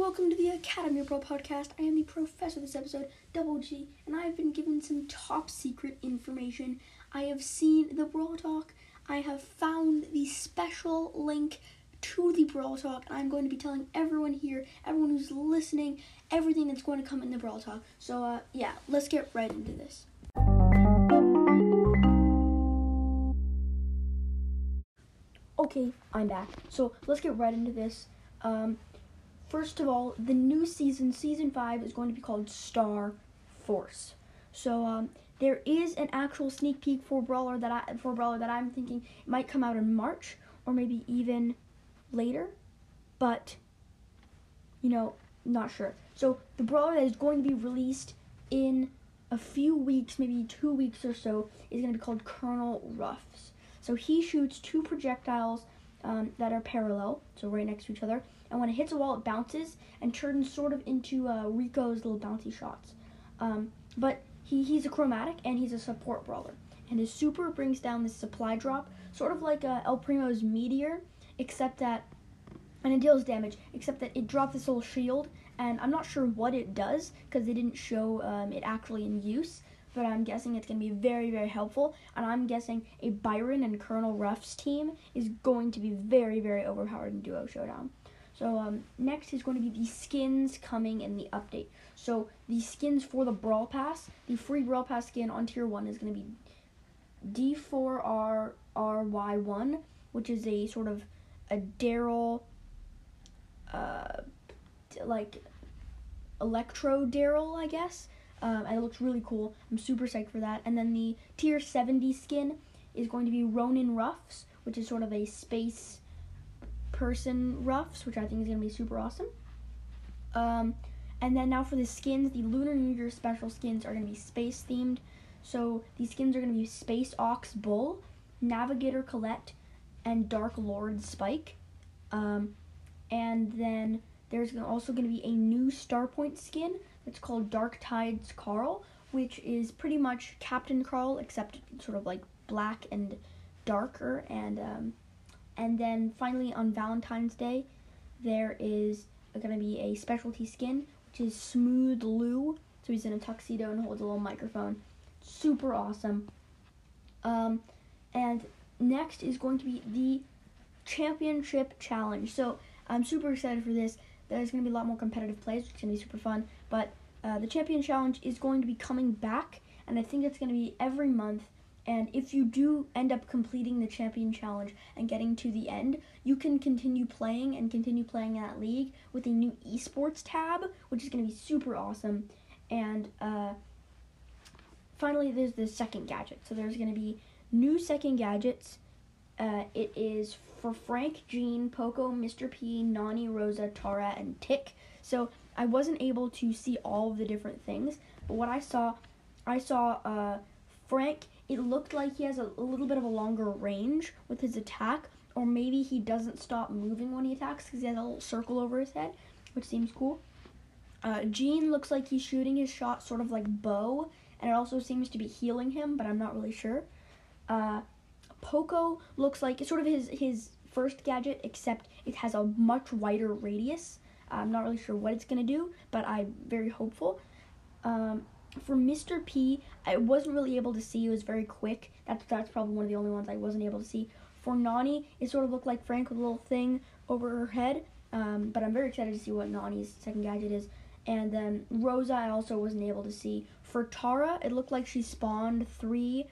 Welcome to the Academy Brawl podcast. I am the professor of this episode, Double G, and I have been given some top secret information. I have seen the Brawl Talk. I have found the special link to the Brawl Talk, and I'm going to be telling everyone here, everyone who's listening, everything that's going to come in the Brawl Talk. So, uh, yeah, let's get right into this. Okay, I'm back. So let's get right into this. Um, first of all, the new season, season five, is going to be called Star Force. So um, there is an actual sneak peek for Brawler that I for Brawler that I'm thinking might come out in March or maybe even later, but you know, not sure. So the Brawler that is going to be released in a few weeks, maybe two weeks or so, is going to be called Colonel Ruffs. So he shoots two projectiles um, that are parallel, so right next to each other. And when it hits a wall, it bounces and turns sort of into uh, Rico's little bouncy shots. Um, but he, he's a chromatic and he's a support brawler. And his super brings down this supply drop, sort of like uh, El Primo's Meteor, except that, and it deals damage, except that it drops this little shield. And I'm not sure what it does because they didn't show um, it actually in use but I'm guessing it's going to be very, very helpful. And I'm guessing a Byron and Colonel Ruff's team is going to be very, very overpowered in Duo Showdown. So um, next is going to be the skins coming in the update. So the skins for the Brawl Pass, the free Brawl Pass skin on Tier 1 is going to be D4RRY1, which is a sort of a Darryl, uh, like, Electro Darryl, I guess. Um, and it looks really cool. I'm super psyched for that. And then the tier 70 skin is going to be Ronin Ruffs, which is sort of a space person Ruffs, which I think is going to be super awesome. Um, and then now for the skins, the Lunar New Year special skins are going to be space themed. So these skins are going to be Space Ox Bull, Navigator Colette, and Dark Lord Spike. Um, and then there's also going to be a new Starpoint skin that's called Dark Tides Carl, which is pretty much Captain Carl, except sort of like black and darker. And um, and then finally on Valentine's Day, there is going to be a specialty skin, which is Smooth Lou. So he's in a tuxedo and holds a little microphone. Super awesome. Um, and next is going to be the championship challenge. So I'm super excited for this. There's going to be a lot more competitive plays, which is going to be super fun. But uh, the champion challenge is going to be coming back, and I think it's going to be every month. And if you do end up completing the champion challenge and getting to the end, you can continue playing and continue playing in that league with a new esports tab, which is going to be super awesome. And uh, finally, there's the second gadget. So there's going to be new second gadgets. Uh, it is for Frank, Gene, Poco, Mr. P, Nani, Rosa, Tara, and Tick. So I wasn't able to see all of the different things, but what I saw, I saw uh, Frank. It looked like he has a, a little bit of a longer range with his attack, or maybe he doesn't stop moving when he attacks because he has a little circle over his head, which seems cool. Uh, Gene looks like he's shooting his shot sort of like Bo, and it also seems to be healing him, but I'm not really sure. Uh, Poco looks like it's sort of his his first gadget, except it has a much wider radius. I'm not really sure what it's gonna do, but I'm very hopeful. Um, for Mr. P, I wasn't really able to see. It was very quick. That's that's probably one of the only ones I wasn't able to see. For Nani, it sort of looked like Frank with a little thing over her head. Um, but I'm very excited to see what Nani's second gadget is. And then Rosa, I also wasn't able to see. For Tara, it looked like she spawned three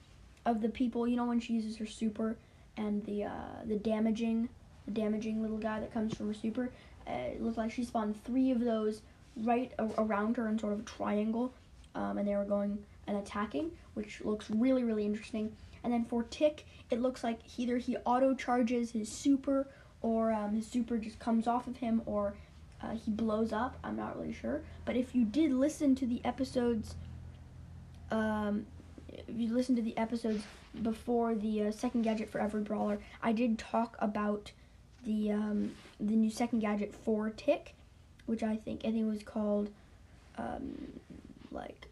of the people. You know when she uses her super and the uh, the damaging, the damaging little guy that comes from her super. Uh, it looked like she spawned three of those right around her in sort of a triangle, um, and they were going and attacking, which looks really really interesting. And then for Tick, it looks like either he auto charges his super, or um, his super just comes off of him, or uh, he blows up. I'm not really sure. But if you did listen to the episodes, um, if you listen to the episodes before the uh, second gadget for every brawler, I did talk about the um, the new second gadget for Tick, which I think I think was called um, like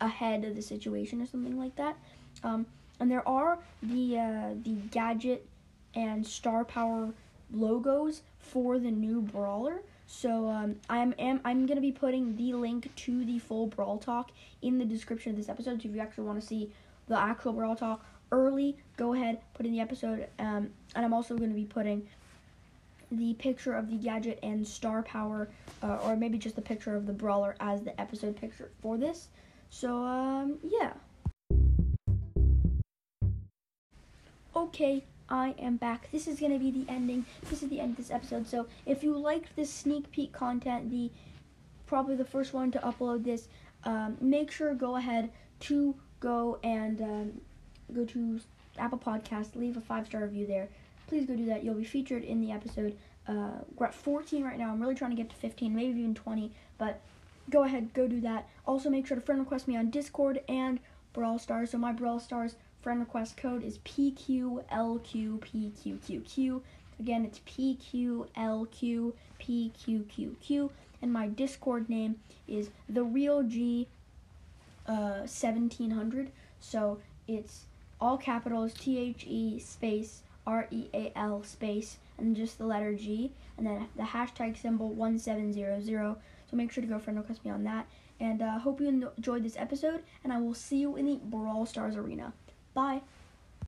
ahead of the situation or something like that. Um, and there are the uh, the gadget and star power logos for the new brawler. So um, I'm am I'm gonna be putting the link to the full brawl talk in the description of this episode. So if you actually want to see the actual brawl talk early, go ahead put in the episode. Um, and I'm also gonna be putting the picture of the gadget and star power, uh, or maybe just the picture of the brawler as the episode picture for this. So um, yeah. Okay, I am back. This is gonna be the ending. This is the end of this episode. So if you liked this sneak peek content, the probably the first one to upload this, um, make sure go ahead to go and um, go to Apple Podcast, leave a five star review there. Please go do that. You'll be featured in the episode. Uh, we're at 14 right now. I'm really trying to get to 15, maybe even 20. But go ahead, go do that. Also, make sure to friend request me on Discord and Brawl Stars. So my Brawl Stars friend request code is PQLQPQQQ. Again, it's PQLQPQQQ. And my Discord name is the real G uh, 1700. So it's all capitals T H E space R E A L space and just the letter G and then the hashtag symbol 1700. So make sure to go friend request me on that. And uh, hope you enjoyed this episode, and I will see you in the Brawl Stars Arena. Bye.